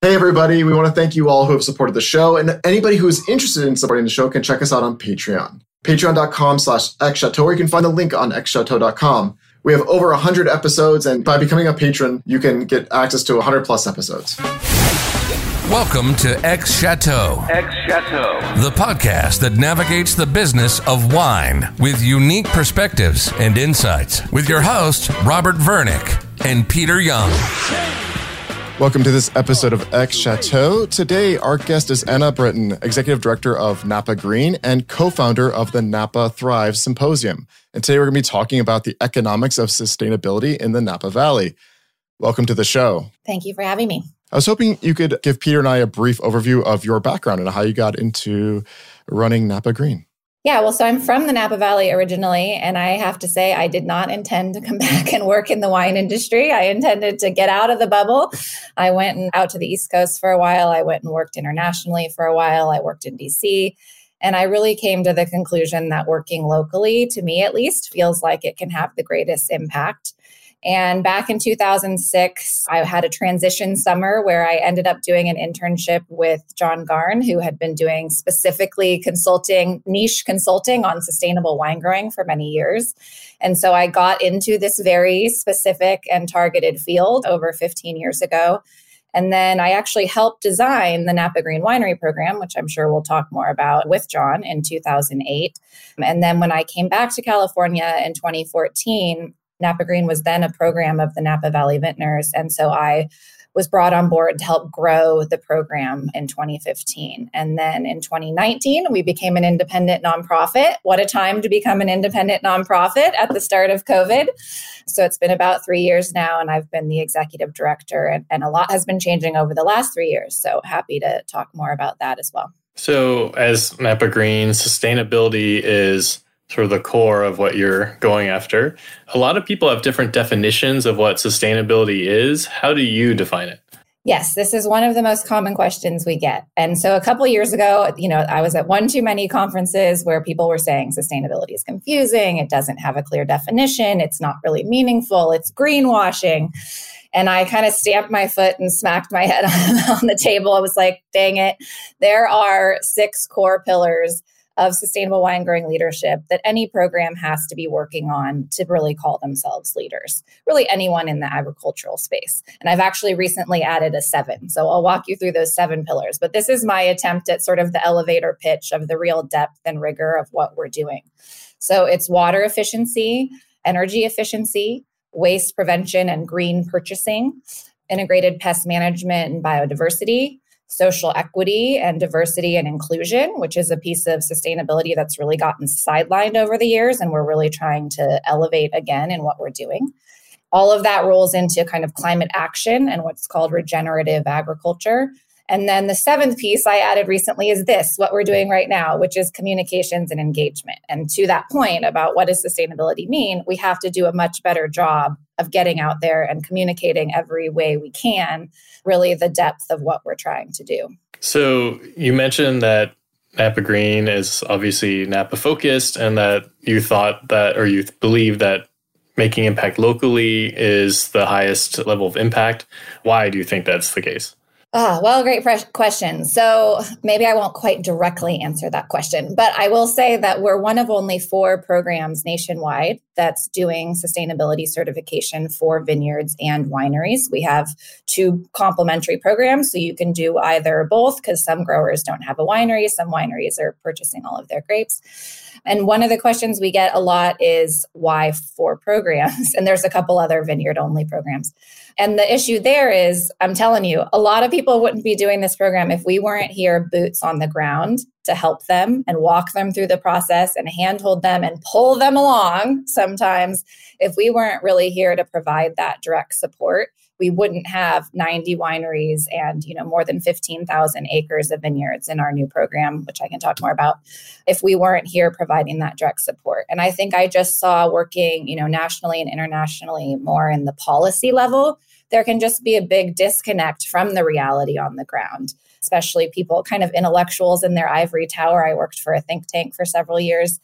Hey, everybody. We want to thank you all who have supported the show. And anybody who is interested in supporting the show can check us out on Patreon. Patreon.com slash xchateau, or you can find the link on xchateau.com. We have over 100 episodes, and by becoming a patron, you can get access to 100 plus episodes. Welcome to X Chateau, X Chateau, the podcast that navigates the business of wine with unique perspectives and insights with your hosts, Robert Vernick and Peter Yeung. Welcome to this episode of X Chateau. Today, our guest is Anna Brittain, Executive Director of Napa Green and co founder of the Napa Thrive Symposium. And today, we're going to be talking about the economics of sustainability in the Napa Valley. Welcome to the show. Thank you for having me. I was hoping you could give Peter and I a brief overview of your background and how you got into running Napa Green. Yeah, well, so I'm from the Napa Valley originally, and I have to say, I did not intend to come back and work in the wine industry. I intended to get out of the bubble. I went out to the East Coast for a while. I went and worked internationally for a while. I worked in DC. And I really came to the conclusion that working locally, to me at least, feels like it can have the greatest impact. And back in 2006, I had a transition summer where I ended up doing an internship with John Garn, who had been doing specifically consulting, niche consulting on sustainable wine growing for many years. And so I got into this very specific and targeted field over 15 years ago. And then I actually helped design the Napa Green Winery program, which I'm sure we'll talk more about with John in 2008. And then when I came back to California in 2014, Napa Green was then a program of the Napa Valley Vintners. And so I was brought on board to help grow the program in 2015. And then in 2019, we became an independent nonprofit. What a time to become an independent nonprofit at the start of COVID. So it's been about three years now, and I've been the executive director, and, and a lot has been changing over the last three years. So happy to talk more about that as well. So, as Napa Green, sustainability is sort of the core of what you're going after. A lot of people have different definitions of what sustainability is. How do you define it? Yes, this is one of the most common questions we get. And so a couple years ago, you know, I was at one too many conferences where people were saying sustainability is confusing, it doesn't have a clear definition, it's not really meaningful, it's greenwashing. And I kind of stamped my foot and smacked my head on the table. I was like, dang it. There are six core pillars of sustainable wine growing leadership that any program has to be working on to really call themselves leaders, really anyone in the agricultural space. And I've actually recently added a seven. So I'll walk you through those seven pillars. But this is my attempt at sort of the elevator pitch of the real depth and rigor of what we're doing. So it's water efficiency, energy efficiency, waste prevention and green purchasing, integrated pest management and biodiversity, social equity and diversity and inclusion, which is a piece of sustainability that's really gotten sidelined over the years. And we're really trying to elevate again in what we're doing. All of that rolls into kind of climate action and what's called regenerative agriculture. And then the seventh piece I added recently is this what we're doing right now, which is communications and engagement. And to that point about what does sustainability mean, we have to do a much better job of getting out there and communicating every way we can, really the depth of what we're trying to do. So you mentioned that Napa Green is obviously Napa focused and that you thought that or you believe that making impact locally is the highest level of impact. Why do you think that's the case? Ah, well, great question. So maybe I won't quite directly answer that question, but I will say that we're one of only four programs nationwide that's doing sustainability certification for vineyards and wineries. We have two complementary programs, so you can do either both because some growers don't have a winery, some wineries are purchasing all of their grapes. And one of the questions we get a lot is why four programs? And there's a couple other vineyard only programs. And the issue there is, I'm telling you, a lot of people wouldn't be doing this program if we weren't here, boots on the ground, to help them and walk them through the process and handhold them and pull them along sometimes. If we weren't really here to provide that direct support, we wouldn't have 90 wineries and you know more than 15,000 acres of vineyards in our new program which I can talk more about if we weren't here providing that direct support and I think I just saw working you know nationally and internationally more in the policy level there can just be a big disconnect from the reality on the ground, especially people kind of intellectuals in their ivory tower. I worked for a think tank for several years.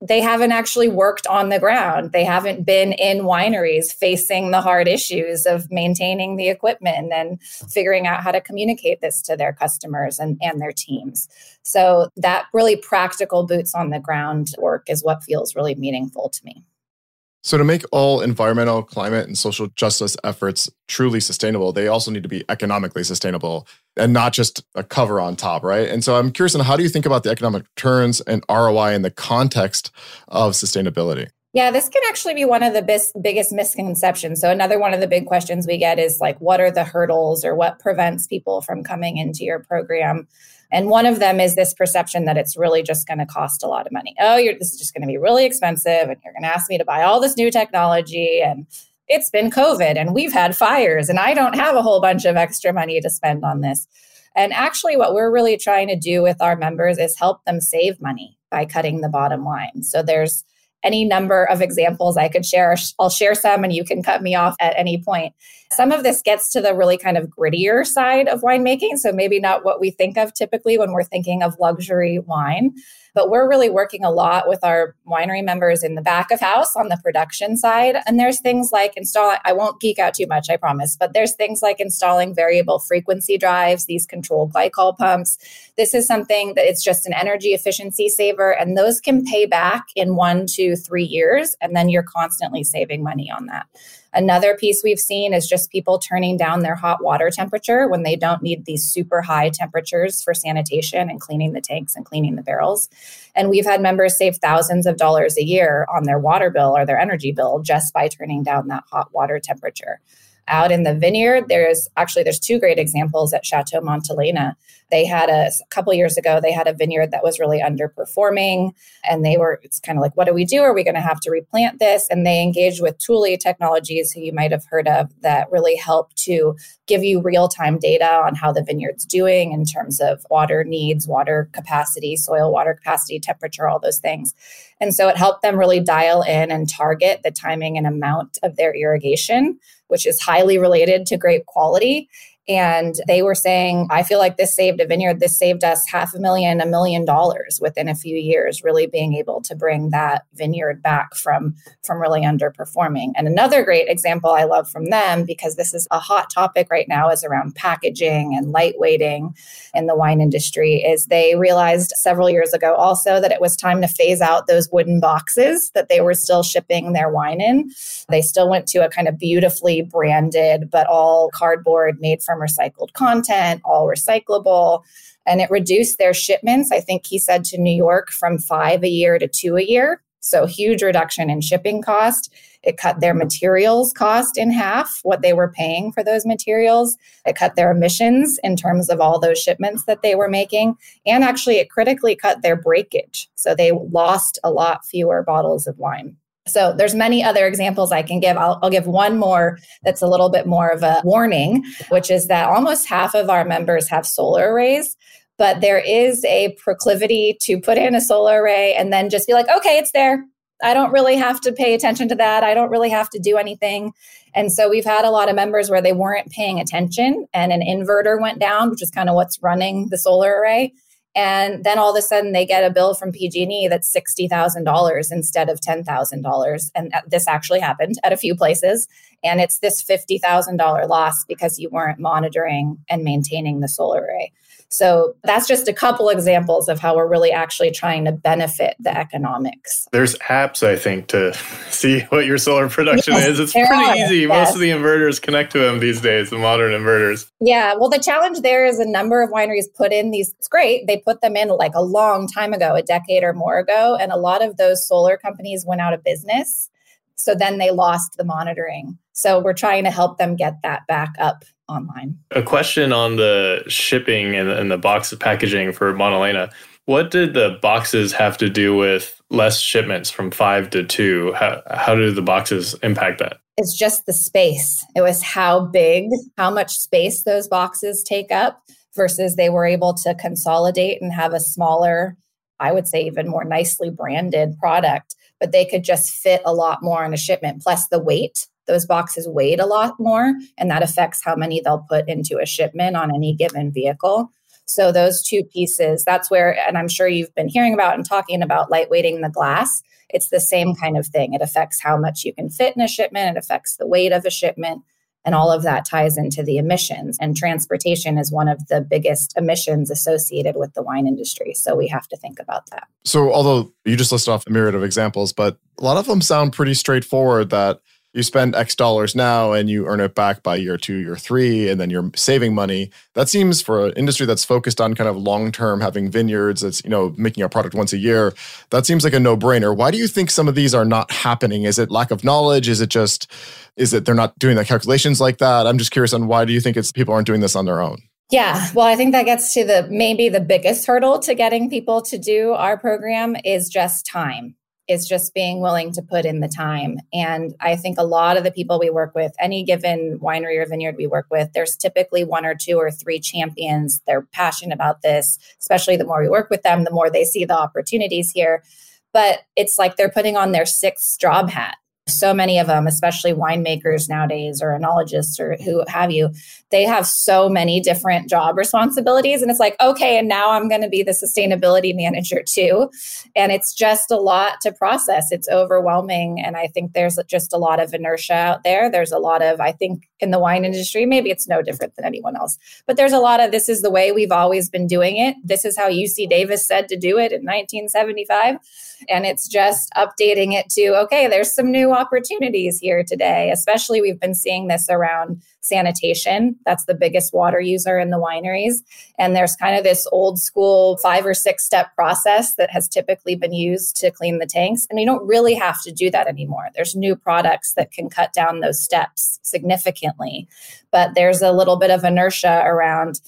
they haven't actually worked on the ground. They haven't been in wineries facing the hard issues of maintaining the equipment and then figuring out how to communicate this to their customers and, and their teams. So, that really practical boots on the ground work is what feels really meaningful to me. So, to make all environmental, climate, and social justice efforts truly sustainable, they also need to be economically sustainable and not just a cover on top, right? And so, I'm curious on how do you think about the economic returns and ROI in the context of sustainability? Yeah, this can actually be one of the bis- biggest misconceptions. So, another one of the big questions we get is like, what are the hurdles or what prevents people from coming into your program? And one of them is this perception that it's really just going to cost a lot of money. Oh, this is just going to be really expensive, and you're going to ask me to buy all this new technology. And it's been COVID, and we've had fires, and I don't have a whole bunch of extra money to spend on this. And actually, what we're really trying to do with our members is help them save money by cutting the bottom line. So there's any number of examples I could share. I'll share some and you can cut me off at any point. Some of this gets to the really kind of grittier side of winemaking. So maybe not what we think of typically when we're thinking of luxury wine. But we're really working a lot with our winery members in the back of house on the production side. And there's things like installing, I won't geek out too much, I promise, but there's things like installing variable frequency drives, these controlled glycol pumps. This is something that it's just an energy efficiency saver, and those can pay back in one, two, three years. And then you're constantly saving money on that. Another piece we've seen is just people turning down their hot water temperature when they don't need these super high temperatures for sanitation and cleaning the tanks and cleaning the barrels. And we've had members save thousands of dollars a year on their water bill or their energy bill just by turning down that hot water temperature out in the vineyard there's actually there's two great examples at chateau montelena they had a, a couple years ago they had a vineyard that was really underperforming and they were it's kind of like what do we do? Are we going to have to replant this? And they engaged with Tule technologies who you might have heard of that really help to give you real-time data on how the vineyard's doing in terms of water needs water capacity soil water capacity temperature all those things. And so it helped them really dial in and target the timing and amount of their irrigation which is highly related to grape quality. And they were saying, I feel like this saved a vineyard. This saved us half a million, a million dollars within a few years, really being able to bring that vineyard back from, from really underperforming. And another great example I love from them, because this is a hot topic right now, is around packaging and lightweighting in the wine industry, is they realized several years ago also that it was time to phase out those wooden boxes that they were still shipping their wine in. They still went to a kind of beautifully branded, but all cardboard made from from recycled content, all recyclable. And it reduced their shipments, I think he said to New York, from five a year to two a year. So, huge reduction in shipping cost. It cut their materials cost in half, what they were paying for those materials. It cut their emissions in terms of all those shipments that they were making. And actually, it critically cut their breakage. So, they lost a lot fewer bottles of wine. So there's many other examples I can give. I'll, I'll, give one more that's a little bit more of a warning, which is that almost half of our members have solar arrays, but there is a proclivity to put in a solar array and then just be like, okay, it's there. I don't really have to pay attention to that. I don't really have to do anything. And so we've had a lot of members where they weren't paying attention and an inverter went down, which is kind of what's running the solar array and then all of a sudden they get a bill from PG&E that's $60,000 instead of $10,000 and this actually happened at a few places and it's this $50,000 loss because you weren't monitoring and maintaining the solar array. So that's just a couple examples of how we're really actually trying to benefit the economics. There's apps, I think, to see what your solar production yes, is. It's pretty are, easy. Yes. Most of the inverters connect to them these days, the modern inverters. Yeah. Well, the challenge there is a number of wineries put in these. It's great. They put them in like a long time ago, a decade or more ago. And a lot of those solar companies went out of business. So then they lost the monitoring. So we're trying to help them get that back up online. A question on the shipping and, and the box of packaging for Montelena. What did the boxes have to do with less shipments from five to two? How, how do the boxes impact that? It's just the space. It was how big, how much space those boxes take up versus they were able to consolidate and have a smaller, I would say, even more nicely branded product, but they could just fit a lot more in a shipment. Plus, the weight those boxes weighed a lot more, and that affects how many they'll put into a shipment on any given vehicle. So, those two pieces, that's where, and I'm sure you've been hearing about and talking about lightweighting the glass. It's the same kind of thing. It affects how much you can fit in a shipment, it affects the weight of a shipment. And all of that ties into the emissions. And transportation is one of the biggest emissions associated with the wine industry. So we have to think about that. So, although you just listed off a myriad of examples, but a lot of them sound pretty straightforward that you spend X dollars now and you earn it back by year two, year three, and then you're saving money. That seems for an industry that's focused on kind of long term, having vineyards, that's you know making a product once a year. That seems like a no brainer. Why do you think some of these are not happening? Is it lack of knowledge? Is it just is it they're not doing the calculations like that? I'm just curious on why do you think it's people aren't doing this on their own? Yeah, well, I think that gets to the maybe the biggest hurdle to getting people to do our program is just time is just being willing to put in the time. And I think a lot of the people we work with, any given winery or vineyard we work with, there's typically one or two or three champions. They're passionate about this, especially the more we work with them, the more they see the opportunities here. But it's like they're putting on their sixth job hat so many of them, especially winemakers nowadays or enologists or who have you, they have so many different job responsibilities. And it's like, okay, and now I'm going to be the sustainability manager too. And it's just a lot to process. It's overwhelming. And I think there's just a lot of inertia out there. There's a lot of, I think, in the wine industry, maybe it's no different than anyone else, but there's a lot of this is the way we've always been doing it. This is how UC Davis said to do it in 1975. And it's just updating it to, okay, there's some new opportunities here today, especially we've been seeing this around sanitation. That's the biggest water user in the wineries. And there's kind of this old school five or six step process that has typically been used to clean the tanks. And you don't really have to do that anymore. There's new products that can cut down those steps significantly. But there's a little bit of inertia around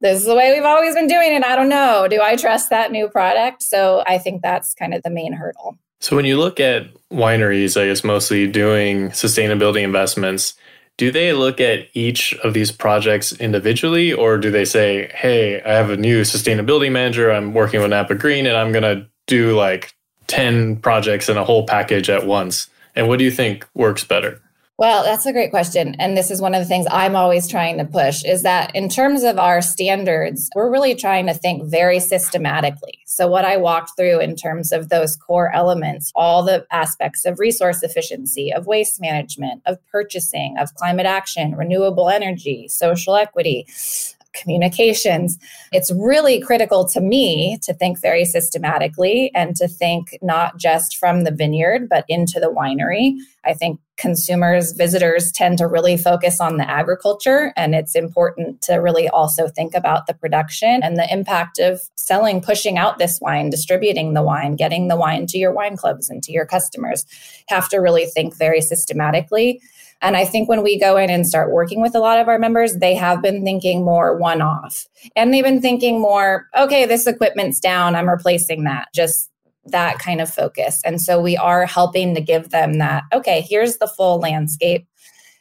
this is the way we've always been doing it. I don't know. Do I trust that new product? So I think that's kind of the main hurdle. So when you look at wineries, I guess mostly doing sustainability investments, do they look at each of these projects individually or do they say, hey, I have a new sustainability manager, I'm working with Napa Green and I'm going to do like 10 projects in a whole package at once? And what do you think works better? Well, that's a great question. And this is one of the things I'm always trying to push is that in terms of our standards, we're really trying to think very systematically. So, what I walked through in terms of those core elements, all the aspects of resource efficiency, of waste management, of purchasing, of climate action, renewable energy, social equity, communications. It's really critical to me to think very systematically and to think not just from the vineyard, but into the winery. I think consumers, visitors tend to really focus on the agriculture, and it's important to really also think about the production and the impact of selling, pushing out this wine, distributing the wine, getting the wine to your wine clubs and to your customers. Have to really think very systematically. And I think when we go in and start working with a lot of our members, they have been thinking more one off. And they've been thinking more, okay, this equipment's down, I'm replacing that. Just that kind of focus. And so we are helping to give them that, okay, here's the full landscape.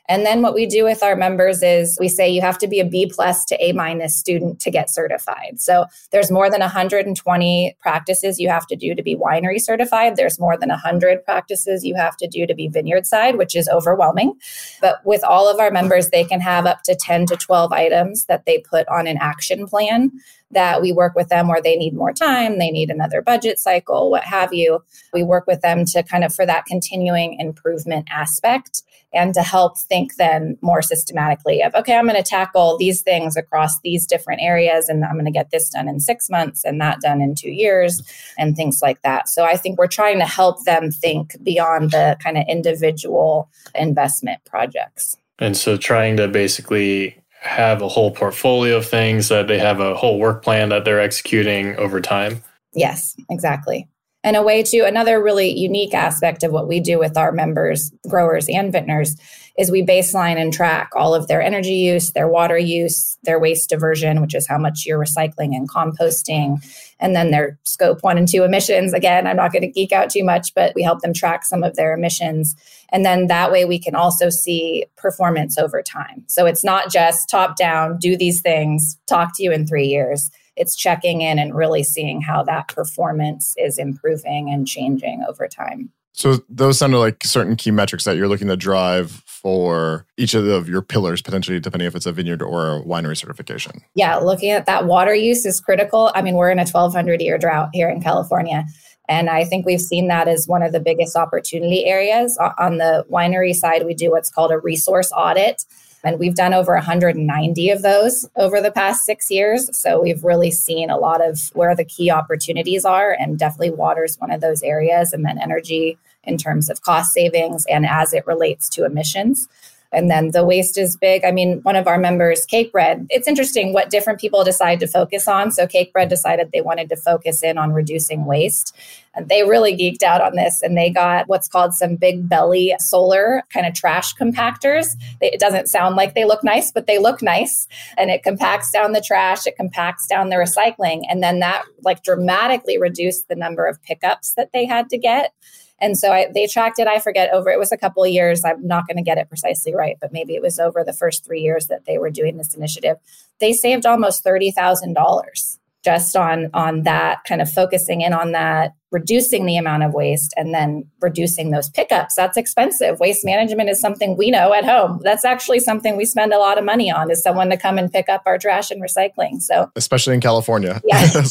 And then what we do with our members is we say you have to be a B plus to A minus student to get certified. So there's more than 120 practices you have to do to be winery certified. There's more than 100 practices you have to do to be vineyard side, which is overwhelming. But with all of our members, they can have up to 10 to 12 items that they put on an action plan that we work with them where they need more time, they need another budget cycle, what have you. We work with them to kind of for that continuing improvement aspect and to help think then more systematically of, okay, I'm going to tackle these things across these different areas and I'm going to get this done in six months and that done in two years and things like that. So I think we're trying to help them think beyond the kind of individual investment projects. And so trying to basically have a whole portfolio of things that they have a whole work plan that they're executing over time. Yes, exactly. And a way to another really unique aspect of what we do with our members, growers and vintners, is we baseline and track all of their energy use, their water use, their waste diversion, which is how much you're recycling and composting, and then their scope one and two emissions. Again, I'm not going to geek out too much, but we help them track some of their emissions. And then that way we can also see performance over time. So it's not just top down, do these things, talk to you in three years it's checking in and really seeing how that performance is improving and changing over time. So those sound like certain key metrics that you're looking to drive for each of, your pillars, potentially depending if it's a vineyard or a winery certification. Yeah, looking at that water use is critical. I mean, we're in a 1200 year drought here in California. And I think we've seen that as one of the biggest opportunity areas. On the winery side, we do what's called a resource audit. And we've done over 190 of those over the past six years. So we've really seen a lot of where the key opportunities are. And definitely water is one of those areas. And then energy in terms of cost savings and as it relates to emissions. And then the waste is big. I mean, one of our members, Cakebread, it's interesting what different people decide to focus on. So Cakebread decided they wanted to focus in on reducing waste. And they really geeked out on this and they got what's called some Bigbelly solar kind of trash compactors. It doesn't sound like they look nice, but they look nice. And it compacts down the trash, it compacts down the recycling. And then that like dramatically reduced the number of pickups that they had to get. And so I, they tracked it, I forget, over it was a couple of years. I'm not going to get it precisely right, but maybe it was over the first three years that they were doing this initiative. They saved almost $30,000 just on on that kind of focusing in on that reducing the amount of waste and then reducing those pickups. That's expensive. Waste management is something we know at home. That's actually something we spend a lot of money on is someone to come and pick up our trash and recycling. So especially in california. Yeah.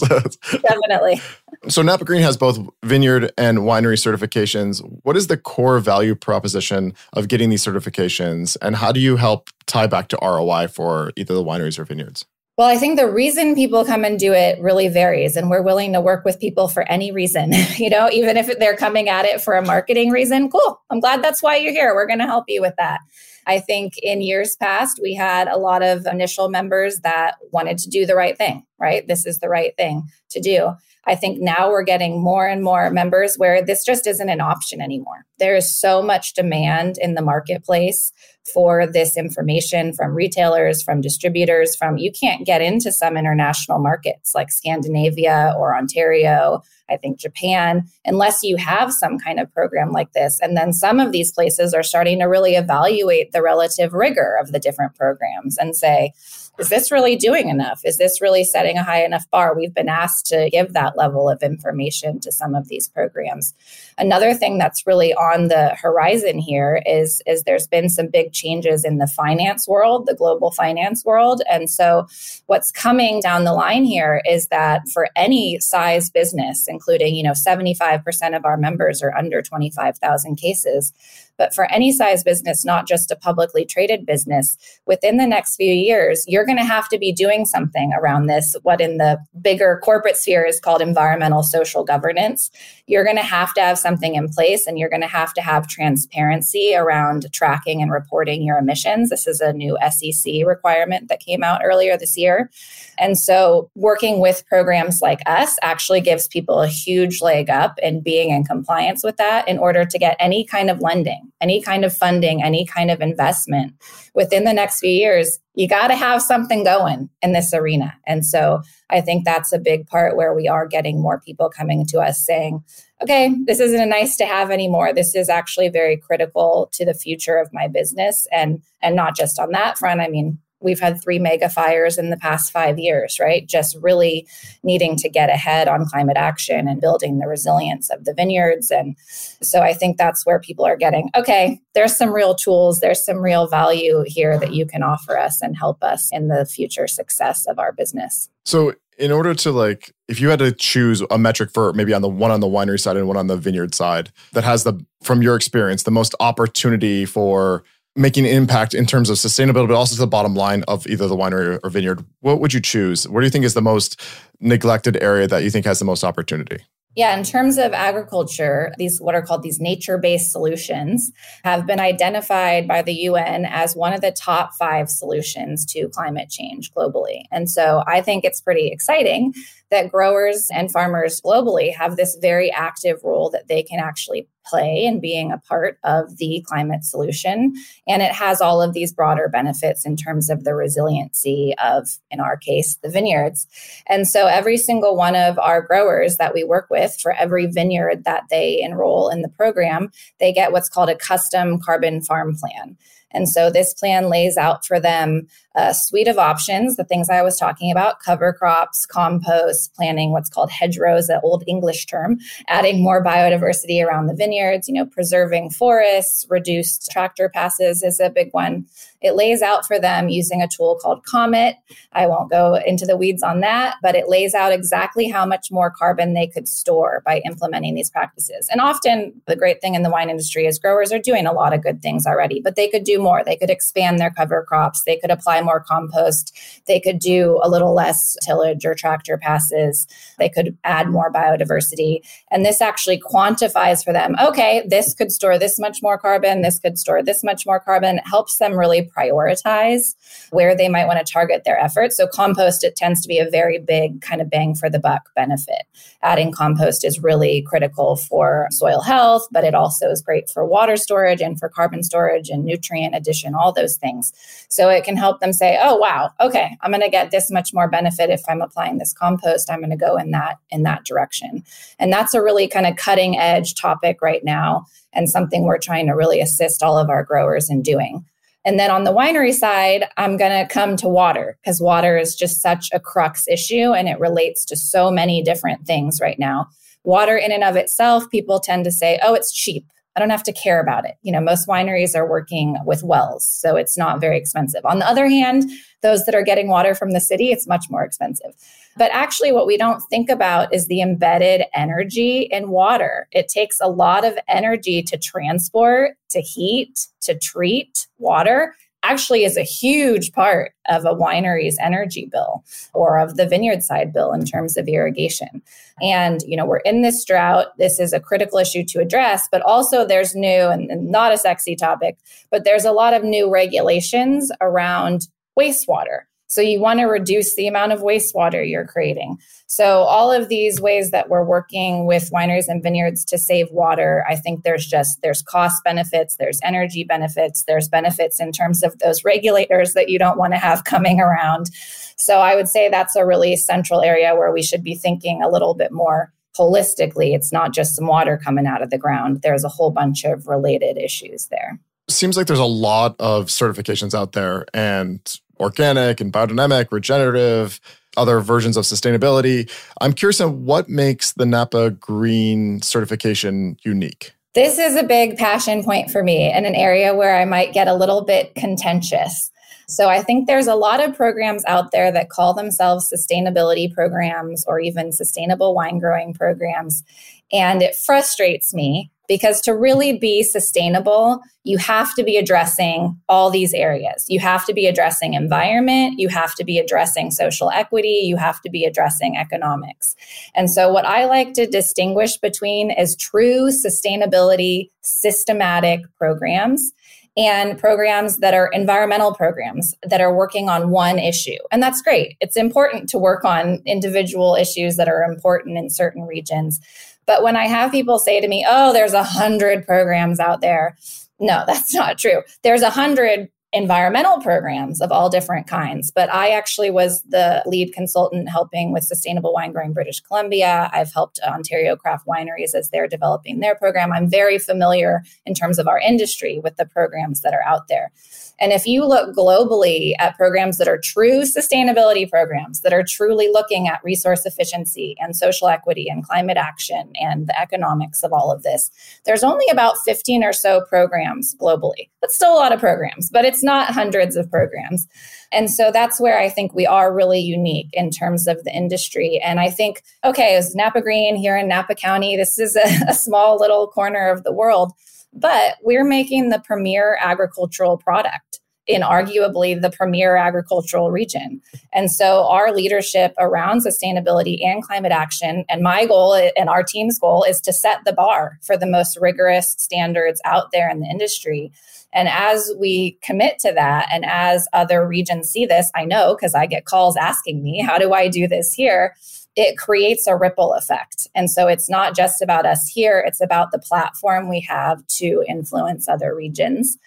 Definitely. So napa green has both vineyard and winery certifications. What is the core value proposition of getting these certifications and how do you help tie back to roi for either the wineries or vineyards well, I think the reason people come and do it really varies, and we're willing to work with people for any reason. you know, even if they're coming at it for a marketing reason, cool. I'm glad that's why you're here. We're going to help you with that. I think in years past, we had a lot of initial members that wanted to do the right thing, right? This is the right thing to do. I think now we're getting more and more members where this just isn't an option anymore. There is so much demand in the marketplace for this information from retailers, from distributors, from you can't get into some international markets like Scandinavia or Ontario, I think Japan, unless you have some kind of program like this. And then some of these places are starting to really evaluate the relative rigor of the different programs and say, is this really doing enough? Is this really setting a high enough bar? We've been asked to give that level of information to some of these programs. Another thing that's really on the horizon here is, is there's been some big changes in the finance world, the global finance world. And so what's coming down the line here is that for any size business, including, you know, 75% of our members are under 25,000 cases, but for any size business, not just a publicly traded business, within the next few years, you're going to have to be doing something around this, what in the bigger corporate sphere is called environmental social governance. You're going to have to have something in place and you're going to have to have transparency around tracking and reporting your emissions. This is a new SEC requirement that came out earlier this year. And so working with programs like us actually gives people a huge leg up in being in compliance with that in order to get any kind of lending, any kind of funding, any kind of investment within the next few years. You got to have something going in this arena. And so I think that's a big part where we are getting more people coming to us saying, okay, this isn't a nice to have anymore. This is actually very critical to the future of my business. And and not just on that front. I mean, we've had three mega fires in the past five years, right? Just really needing to get ahead on climate action and building the resilience of the vineyards. And so I think that's where people are getting, okay, there's some real tools, there's some real value here that you can offer us and help us in the future success of our business. So in order to like if you had to choose a metric for maybe on the one on the winery side and one on the vineyard side that has the from your experience the most opportunity for making an impact in terms of sustainability, but also to the bottom line of either the winery or vineyard, what would you choose? What do you think is the most neglected area that you think has the most opportunity? Yeah, in terms of agriculture, these what are called these nature-based solutions have been identified by the UN as one of the top 5 solutions to climate change globally. And so I think it's pretty exciting that growers and farmers globally have this very active role that they can actually play in being a part of the climate solution. And it has all of these broader benefits in terms of the resiliency of, in our case, the vineyards. And so every single one of our growers that we work with, for every vineyard that they enroll in the program, they get what's called a custom carbon farm plan. And so this plan lays out for them a suite of options, the things I was talking about cover crops, compost, planting what's called hedgerows, an old English term, adding more biodiversity around the vineyards, you know, preserving forests, reduced tractor passes is a big one. It lays out for them using a tool called Comet. I won't go into the weeds on that, but it lays out exactly how much more carbon they could store by implementing these practices. And often, the great thing in the wine industry is growers are doing a lot of good things already, but they could do more. They could expand their cover crops, they could apply more compost, they could do a little less tillage or tractor passes, they could add more biodiversity. And this actually quantifies for them okay, this could store this much more carbon, this could store this much more carbon. It helps them really prioritize where they might want to target their efforts. So, compost, it tends to be a very big kind of bang for the buck benefit. Adding compost is really critical for soil health, but it also is great for water storage and for carbon storage and nutrient addition, all those things. So, it can help them say, oh, wow, okay, I'm going to get this much more benefit if I'm applying this compost. I'm going to go in that in that direction. And that's a really kind of cutting edge topic right now and something we're trying to really assist all of our growers in doing. And then on the winery side, I'm going to come to water because water is just such a crux issue and it relates to so many different things right now. Water, in and of itself, people tend to say, oh, it's cheap. I don't have to care about it. You know, most wineries are working with wells, so it's not very expensive. On the other hand, those that are getting water from the city, it's much more expensive. But actually, what we don't think about is the embedded energy in water. It takes a lot of energy to transport, to heat, to treat water actually is a huge part of a winery's energy bill or of the vineyard side bill in terms of irrigation. And, you know, we're in this drought. This is a critical issue to address, but also there's new and, not a sexy topic, but there's a lot of new regulations around wastewater. So you want to reduce the amount of wastewater you're creating. So all of these ways that we're working with wineries and vineyards to save water, I think there's just there's cost benefits, there's energy benefits, there's benefits in terms of those regulators that you don't want to have coming around. So I would say that's a really central area where we should be thinking a little bit more holistically. It's not just some water coming out of the ground. There's a whole bunch of related issues there. Seems like there's a lot of certifications out there and organic and biodynamic, regenerative, other versions of sustainability. I'm curious on what makes the Napa Green certification unique. This is a big passion point for me and an area where I might get a little bit contentious. So I think there's a lot of programs out there that call themselves sustainability programs or even sustainable wine growing programs. And it frustrates me because to really be sustainable, you have to be addressing all these areas. You have to be addressing environment, you have to be addressing social equity, you have to be addressing economics. And so, what I like to distinguish between is true sustainability systematic programs and programs that are environmental programs that are working on one issue. And that's great. It's important to work on individual issues that are important in certain regions. But when I have people say to me, oh, there's a hundred programs out there, no, that's not true. There's a hundred environmental programs of all different kinds. But I actually was the lead consultant helping with sustainable wine growing British Columbia. I've helped Ontario craft wineries as they're developing their program. I'm very familiar in terms of our industry with the programs that are out there. And if you look globally at programs that are true sustainability programs that are truly looking at resource efficiency and social equity and climate action and the economics of all of this, there's only about 15 or so programs globally. That's still a lot of programs, but it's not hundreds of programs. And so that's where I think we are really unique in terms of the industry. And I think, okay, it's Napa Green here in Napa County. This is a, a small little corner of the world but we're making the premier agricultural product in arguably the premier agricultural region. And so our leadership around sustainability and climate action, and my goal and our team's goal is to set the bar for the most rigorous standards out there in the industry. And as we commit to that, and as other regions see this, I know because I get calls asking me, how do I do this here? it creates a ripple effect. And so it's not just about us here, it's about the platform we have to influence other regions.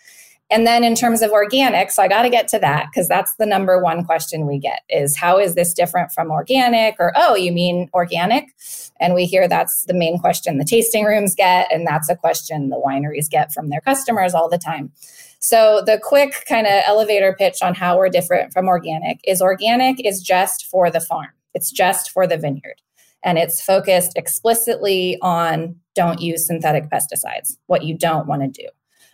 And then in terms of organic, so I got to get to that because that's the number one question we get is how is this different from organic or oh, you mean organic? And we hear that's the main question the tasting rooms get and that's a question the wineries get from their customers all the time. So, the quick kind of elevator pitch on how we're different from organic is organic is just for the farm, it's just for the vineyard. And it's focused explicitly on don't use synthetic pesticides, what you don't want to do.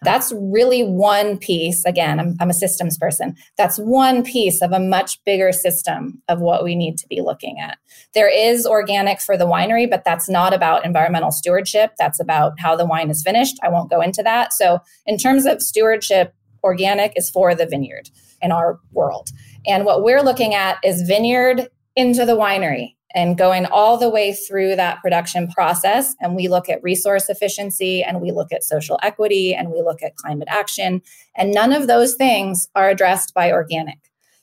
That's really one piece. Again, I'm, I'm, a systems person. That's one piece of a much bigger system of what we need to be looking at. There is organic for the winery, but that's not about environmental stewardship. That's about how the wine is finished. I won't go into that. So, in terms of stewardship, organic is for the vineyard in our world. And what we're looking at is vineyard into the winery and going all the way through that production process. And we look at resource efficiency and we look at social equity and we look at climate action. And none of those things are addressed by organic.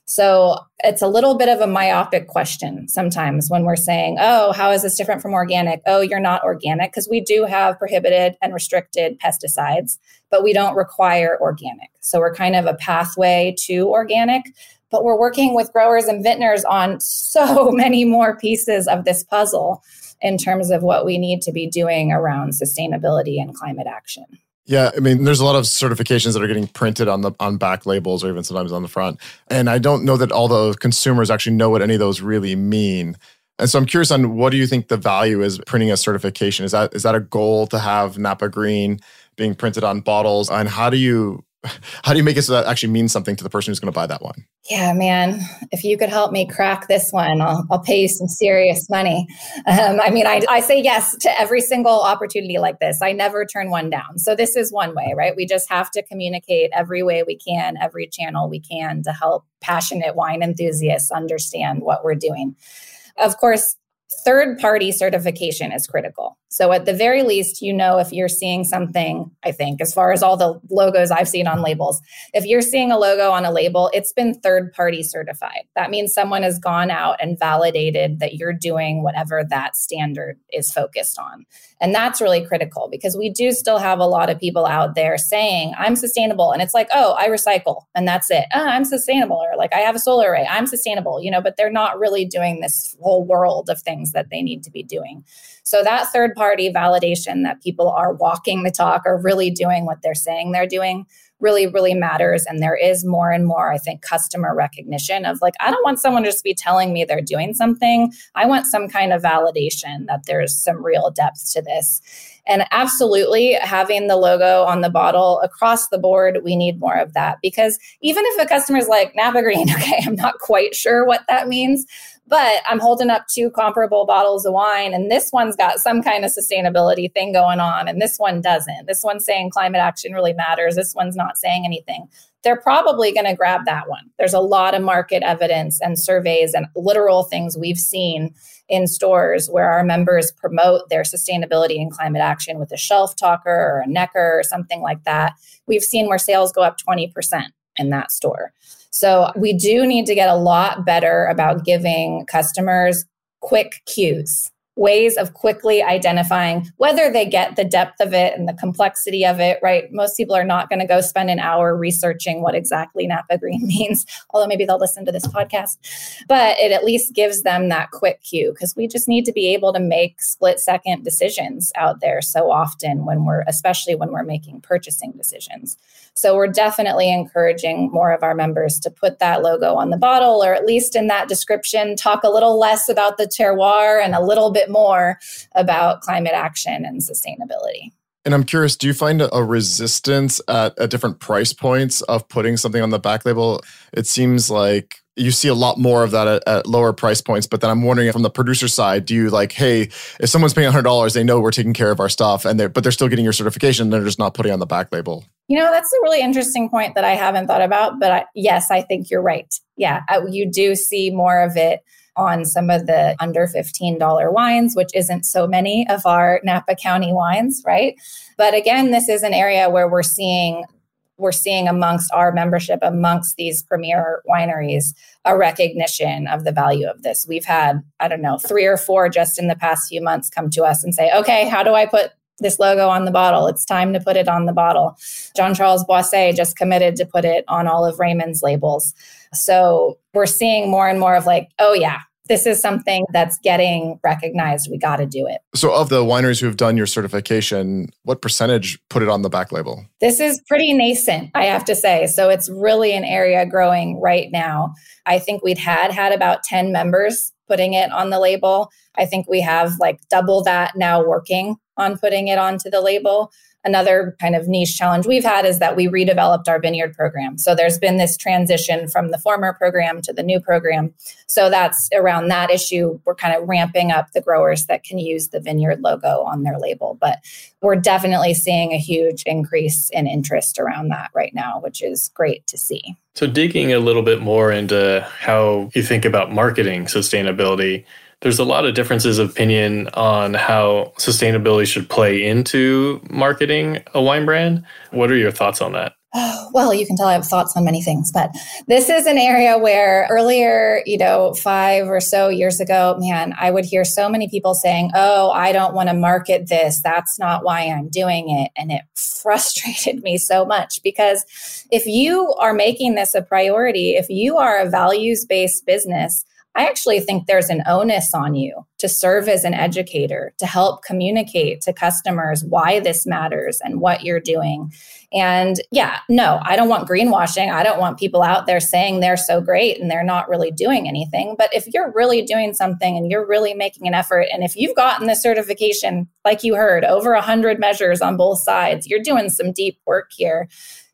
So it's a little bit of a myopic question sometimes when we're saying, oh, how is this different from organic? Oh, you're not organic, because we do have prohibited and restricted pesticides, but we don't require organic. So we're kind of a pathway to organic but we're working with growers and vintners on so many more pieces of this puzzle in terms of what we need to be doing around sustainability and climate action. Yeah, I mean, there's a lot of certifications that are getting printed on the on back labels or even sometimes on the front, and I don't know that all the consumers actually know what any of those really mean. And so I'm curious on what do you think the value is printing a certification? Is that is that a goal to have Napa Green being printed on bottles, and how do you how do you make it so that actually means something to the person who's going to buy that wine? Yeah, man, if you could help me crack this one, I'll, I'll pay you some serious money. Um, I mean, I, I say yes to every single opportunity like this. I never turn one down. So, this is one way, right? We just have to communicate every way we can, every channel we can to help passionate wine enthusiasts understand what we're doing. Of course, third party certification is critical. So, at the very least, you know if you're seeing something, I think, as far as all the logos I've seen on labels, if you're seeing a logo on a label, it's been third party certified. That means someone has gone out and validated that you're doing whatever that standard is focused on. And that's really critical because we do still have a lot of people out there saying, I'm sustainable. And it's like, oh, I recycle and that's it. Oh, I'm sustainable. Or like, I have a solar array, I'm sustainable, you know, but they're not really doing this whole world of things that they need to be doing. So that third party validation that people are walking the talk or really doing what they're saying they're doing really, really matters. And there is more and more, I think, customer recognition of like, I don't want someone just to be telling me they're doing something. I want some kind of validation that there's some real depth to this. And absolutely having the logo on the bottle across the board, we need more of that because even if a customer's like Napa Green, okay, I'm not quite sure what that means, but I'm holding up two comparable bottles of wine, and this one's got some kind of sustainability thing going on, and this one doesn't. This one's saying climate action really matters. This one's not saying anything. They're probably going to grab that one. There's a lot of market evidence and surveys and literal things we've seen in stores where our members promote their sustainability and climate action with a shelf talker or a necker or something like that. We've seen where sales go up 20% in that store. So we do need to get a lot better about giving customers quick cues ways of quickly identifying whether they get the depth of it and the complexity of it, right? Most people are not going to go spend an hour researching what exactly Napa Green means, although maybe they'll listen to this podcast. But it at least gives them that quick cue because we just need to be able to make split second decisions out there so often when we're, especially when we're making purchasing decisions. So we're definitely encouraging more of our members to put that logo on the bottle or at least in that description, talk a little less about the terroir and a little bit more about climate action and sustainability. And I'm curious, do you find a resistance at, at different price points of putting something on the back label? It seems like you see a lot more of that at, at, lower price points. But then I'm wondering from the producer side, do you like, hey, if someone's paying $100, they know we're taking care of our stuff, and they're but they're still getting your certification, they're just not putting on the back label. You know, that's a really interesting point that I haven't thought about. But I, yes, I think you're right. Yeah, you do see more of it on some of the under $15 wines, which isn't so many of our Napa County wines, right? But again, this is an area where we're seeing we're seeing amongst our membership, amongst these premier wineries, a recognition of the value of this. We've had, I don't know, three or four just in the past few months come to us and say, okay, how do I put this logo on the bottle? It's time to put it on the bottle. Jean-Charles Boisset just committed to put it on all of Raymond's labels. So we're seeing more and more of like, oh, yeah, this is something that's getting recognized. We got to do it. So, of the wineries who have done your certification, what percentage put it on the back label? This is pretty nascent, I have to say. So, it's really an area growing right now. I think we'd had had about 10 members putting it on the label. I think we have like double that now working on putting it onto the label another kind of niche challenge we've had is that we redeveloped our vineyard program. So there's been this transition from the former program to the new program. So that's around that issue. We're kind of ramping up the growers that can use the vineyard logo on their label. But we're definitely seeing a huge increase in interest around that right now, which is great to see. So, digging a little bit more into how you think about marketing sustainability, there's a lot of differences of opinion on how sustainability should play into marketing a wine brand. What are your thoughts on that? Oh, well, you can tell I have thoughts on many things, but this is an area where earlier, you know, five or so years ago, man, I would hear so many people saying, Oh, I don't want to market this. That's not why I'm doing it. And it frustrated me so much because if you are making this a priority, if you are a values based business, I actually think there's an onus on you to serve as an educator, to help communicate to customers why this matters and what you're doing. And yeah, no, I don't want greenwashing. I don't want people out there saying they're so great and they're not really doing anything. But if you're really doing something and you're really making an effort, and if you've gotten the certification, like you heard, over 100 measures on both sides, you're doing some deep work here.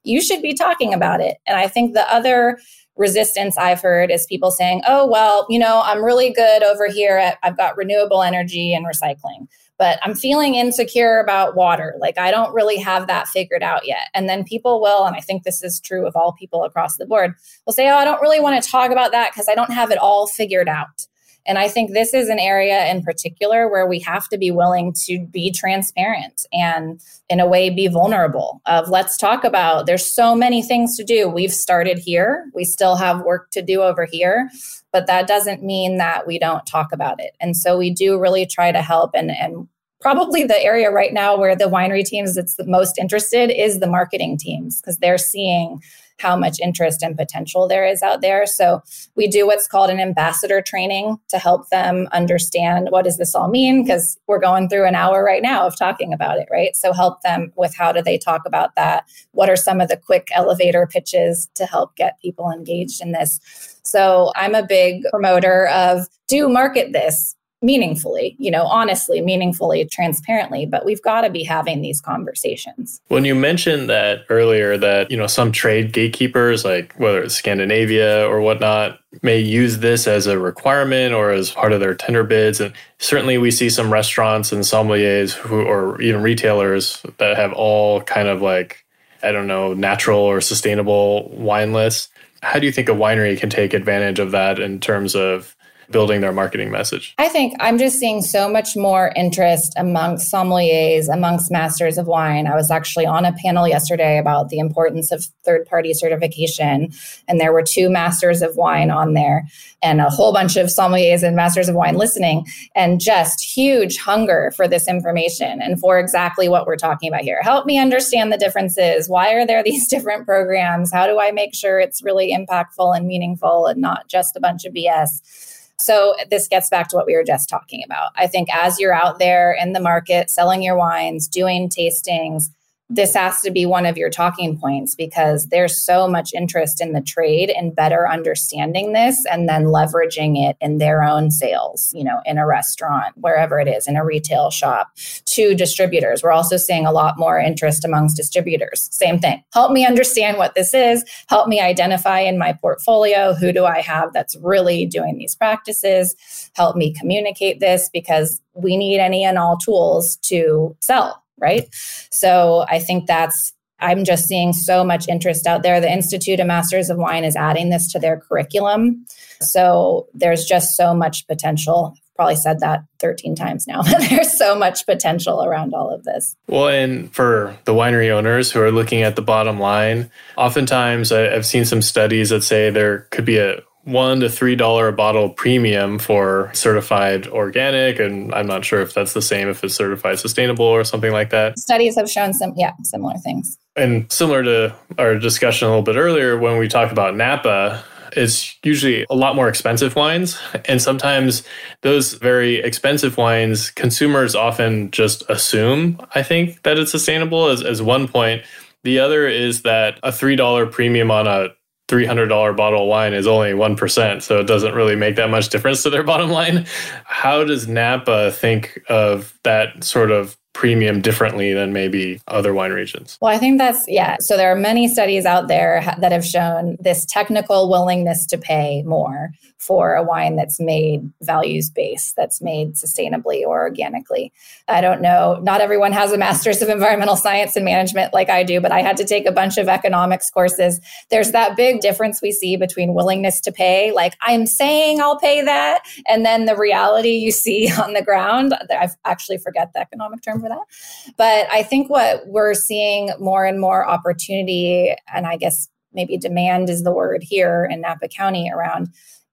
You should be talking about it. And I think the other resistance I've heard is people saying, oh, well, you know, I'm really good over here at, I've got renewable energy and recycling, but I'm feeling insecure about water. Like I don't really have that figured out yet. And then people will, and I think this is true of all people across the board, will say, oh, I don't really want to talk about that because I don't have it all figured out. And I think this is an area in particular where we have to be willing to be transparent and, in a way, be vulnerable. Of let's talk about there's so many things to do. We've started here, we still have work to do over here, but that doesn't mean that we don't talk about it. And so we do really try to help and, and probably the area right now where the winery teams that's the most interested is the marketing teams because they're seeing how much interest and potential there is out there. So we do what's called an ambassador training to help them understand what does this all mean because we're going through an hour right now of talking about it, right? So help them with how do they talk about that? What are some of the quick elevator pitches to help get people engaged in this? So I'm a big promoter of do market this meaningfully, you know, honestly, meaningfully, transparently, but we've got to be having these conversations. When you mentioned that earlier, that, you know, some trade gatekeepers, like whether it's Scandinavia or whatnot, may use this as a requirement or as part of their tender bids. And certainly we see some restaurants and sommeliers who, or even retailers that have all kind of like, I don't know, natural or sustainable wine lists. How do you think a winery can take advantage of that in terms of building their marketing message? I think I'm just seeing so much more interest amongst sommeliers, amongst masters of wine. I was actually on a panel yesterday about the importance of third party certification, and there were two masters of wine on there and a whole bunch of sommeliers and masters of wine listening, and just huge hunger for this information and for exactly what we're talking about here. Help me understand the differences. Why are there these different programs? How do I make sure it's really impactful and meaningful and not just a bunch of BS? So this gets back to what we were just talking about. I think as you're out there in the market selling your wines, doing tastings, this has to be one of your talking points because there's so much interest in the trade and better understanding this and then leveraging it in their own sales, you know, in a restaurant, wherever it is, in a retail shop, to distributors. We're also seeing a lot more interest amongst distributors. Same thing. Help me understand what this is. Help me identify in my portfolio who do I have that's really doing these practices. Help me communicate this because we need any and all tools to sell right? So I think that's I'm just seeing so much interest out there. The Institute of Masters of Wine is adding this to their curriculum. So there's just so much potential. Probably said that 13 times now. there's so much potential around all of this. Well, and for the winery owners who are looking at the bottom line, oftentimes I've seen some studies that say there could be a one to three dollar a bottle premium for certified organic and i'm not sure if that's the same if it's certified sustainable or something like that studies have shown some yeah similar things and similar to our discussion a little bit earlier when we talked about napa it's usually a lot more expensive wines. And sometimes those very expensive wines, consumers often just assume, I think, that it's sustainable as, as one point. The other is that a $3 premium on a $300 bottle of wine is only 1%, so it doesn't really make that much difference to their bottom line. How does Napa think of that sort of premium differently than maybe other wine regions? Well, I think that's, yeah. So there are many studies out there that have shown this technical willingness to pay more for a wine that's made values based, that's made sustainably or organically. I don't know, not everyone has a master's of environmental science and management like I do, but I had to take a bunch of economics courses. There's that big difference we see between willingness to pay, like I'm saying I'll pay that, and then the reality you see on the ground. I actually forget the economic term for that. But I think what we're seeing more and more opportunity, and I guess maybe demand is the word here in Napa County around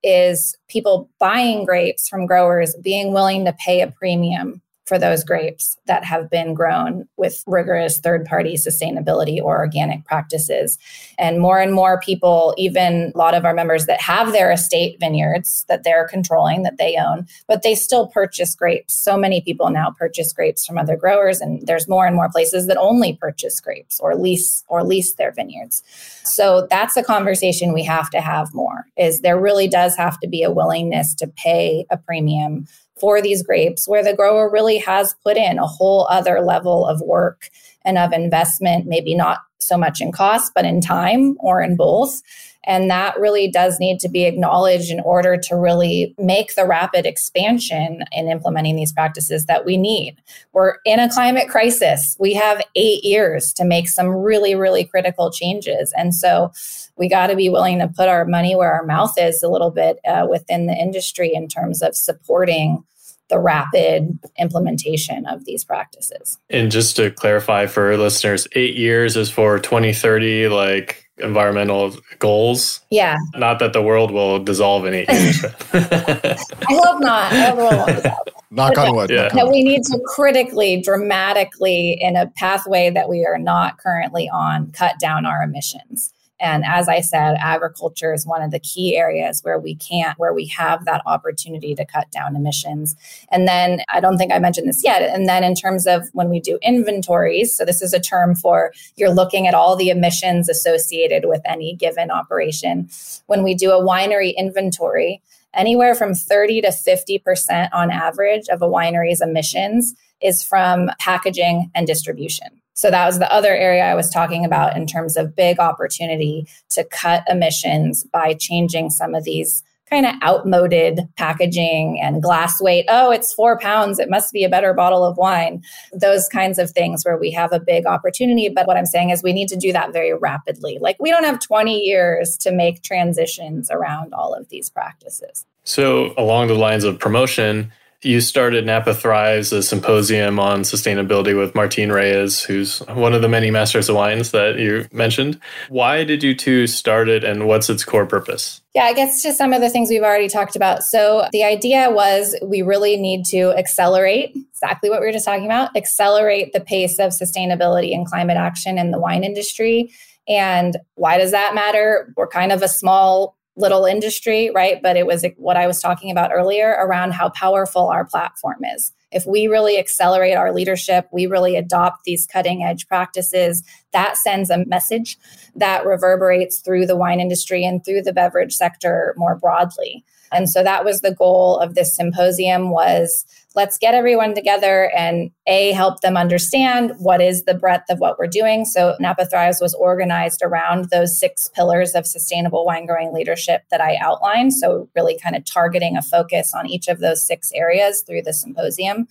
is people buying grapes from growers being willing to pay a premium for those grapes that have been grown with rigorous third party sustainability or organic practices. And more and more people, even a lot of our members that have their estate vineyards that they're controlling, that they own, but they still purchase grapes. So many people now purchase grapes from other growers, and there's more and more places that only purchase grapes or lease or lease their vineyards. So that's a conversation we have to have more is there really does have to be a willingness to pay a premium for these grapes where the grower really has put in a whole other level of work and of investment, maybe not so much in cost, but in time or in both. And that really does need to be acknowledged in order to really make the rapid expansion in implementing these practices that we need. We're in a climate crisis. We have eight years to make some really, really critical changes. And so we got to be willing to put our money where our mouth is a little bit uh, within the industry in terms of supporting the rapid implementation of these practices. And just to clarify for listeners, eight years is for 2030, like environmental goals. Yeah. Not that the world will dissolve in eight years. I hope not. I hope the world won't. Knock on wood. Yeah. That we need to critically, dramatically, in a pathway that we are not currently on, cut down our emissions. And as I said, agriculture is one of the key areas where we can't, where we have that opportunity to cut down emissions. And then I don't think I mentioned this yet. And then in terms of when we do inventories, so this is a term for you're looking at all the emissions associated with any given operation. When we do a winery inventory, anywhere from 30 to 50% on average of a winery's emissions is from packaging and distribution. So that was the other area I was talking about in terms of big opportunity to cut emissions by changing some of these kind of outmoded packaging and glass weight. Oh, it's four pounds. It must be a better bottle of wine. Those kinds of things where we have a big opportunity. But what I'm saying is we need to do that very rapidly. Like we don't have 20 years to make transitions around all of these practices. So, along the lines of promotion, you started Napa Thrives, a symposium on sustainability with Martin Reyes, who's one of the many masters of wines that you mentioned. Why did you two start it and what's its core purpose? Yeah, I guess to some of the things we've already talked about. So the idea was we really need to accelerate exactly what we were just talking about, accelerate the pace of sustainability and climate action in the wine industry. And why does that matter? We're kind of a small little industry, right? But it was what I was talking about earlier around how powerful our platform is. If we really accelerate our leadership, we really adopt these cutting edge practices, that sends a message that reverberates through the wine industry and through the beverage sector more broadly. And so that was the goal of this symposium was let's get everyone together and a help them understand what is the breadth of what we're doing. So napa thrives was organized around those six pillars of sustainable wine growing leadership that i outlined. So really kind of targeting a focus on each of those six areas through the symposium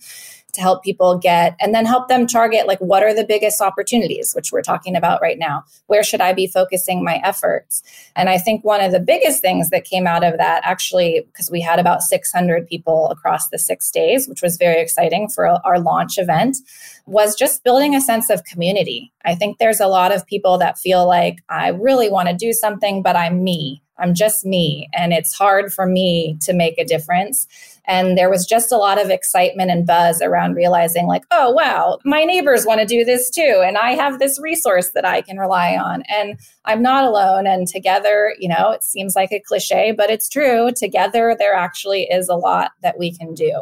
to help people get and then help them target like what are the biggest opportunities which we're talking about right now? Where should i be focusing my efforts? And i think one of the biggest things that came out of that actually because we had about 600 people across the six days which was very exciting for our launch event was just building a sense of community. I think there's a lot of people that feel like i really want to do something but i'm me. I'm just me, and it's hard for me to make a difference. And there was just a lot of excitement and buzz around realizing, like, oh, wow, my neighbors want to do this too. And I have this resource that I can rely on. And I'm not alone. And together, you know, it seems like a cliche, but it's true. Together, there actually is a lot that we can do.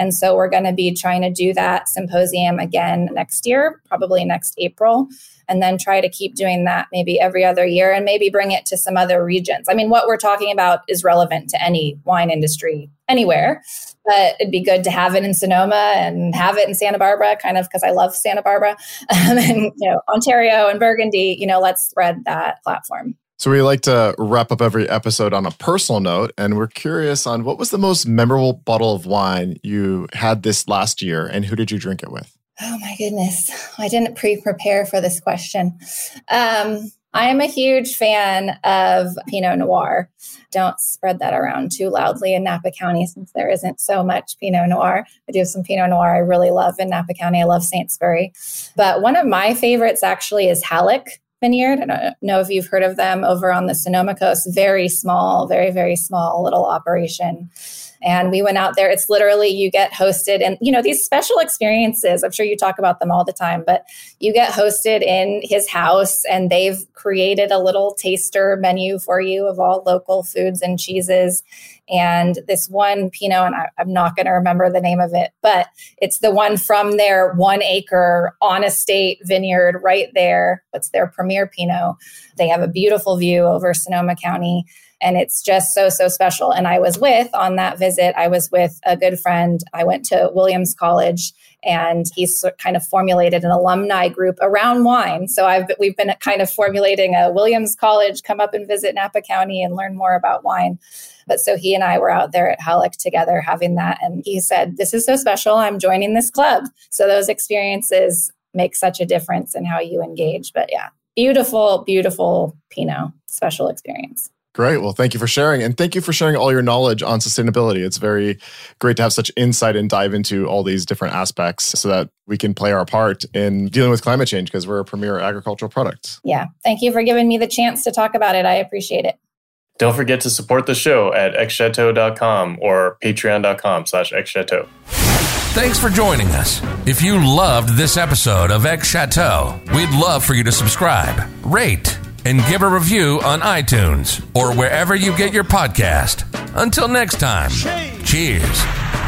And so we're going to be trying to do that symposium again next year, probably next April and then try to keep doing that maybe every other year and maybe bring it to some other regions. I mean, what we're talking about is relevant to any wine industry anywhere, but it'd be good to have it in Sonoma and have it in Santa Barbara, kind of because I love Santa Barbara um, and you know Ontario and Burgundy. You know, let's spread that platform. So we like to wrap up every episode on a personal note, and we're curious on what was the most memorable bottle of wine you had this last year, and who did you drink it with? Oh my goodness. I didn't pre prepare for this question. Um, I'm a huge fan of Pinot Noir. Don't spread that around too loudly in Napa County since there isn't so much Pinot Noir. I do have some Pinot Noir I really love in Napa County. I love Saintsbury. But one of my favorites actually is Hallek Vineyard. I don't know if you've heard of them over on the Sonoma coast. Very small, very, very small little operation. And we went out there. It's literally you get hosted and you know these special experiences. I'm sure you talk about them all the time, but you get hosted in his house and they've created a little taster menu for you of all local foods and cheeses. And this one Pinot, and I, I'm not going to remember the name of it, but it's the one from their one acre on estate vineyard right there. It's their premier Pinot. They have a beautiful view over Sonoma County and it's just so, so special. And I was with on that visit, I was with a good friend. I went to Williams College and he's kind of formulated an alumni group around wine. So I've we've been kind of formulating a Williams College come up and visit Napa County and learn more about wine. But so he and I were out there at Hallek together having that and he said, "This is so special. I'm joining this club." So those experiences make such a difference in how you engage. But yeah, beautiful, beautiful Pinot, special experience. Great. Well, thank you for sharing. And thank you for sharing all your knowledge on sustainability. It's very great to have such insight and dive into all these different aspects so that we can play our part in dealing with climate change because we're a premier agricultural product. Yeah. Thank you for giving me the chance to talk about it. I appreciate it. Don't forget to support the show at xchateau.com or patreon.com slash xchateau. Thanks for joining us. If you loved this episode of X Chateau, we'd love for you to subscribe, rate, and give a review on iTunes or wherever you get your podcast. Until next time, cheers.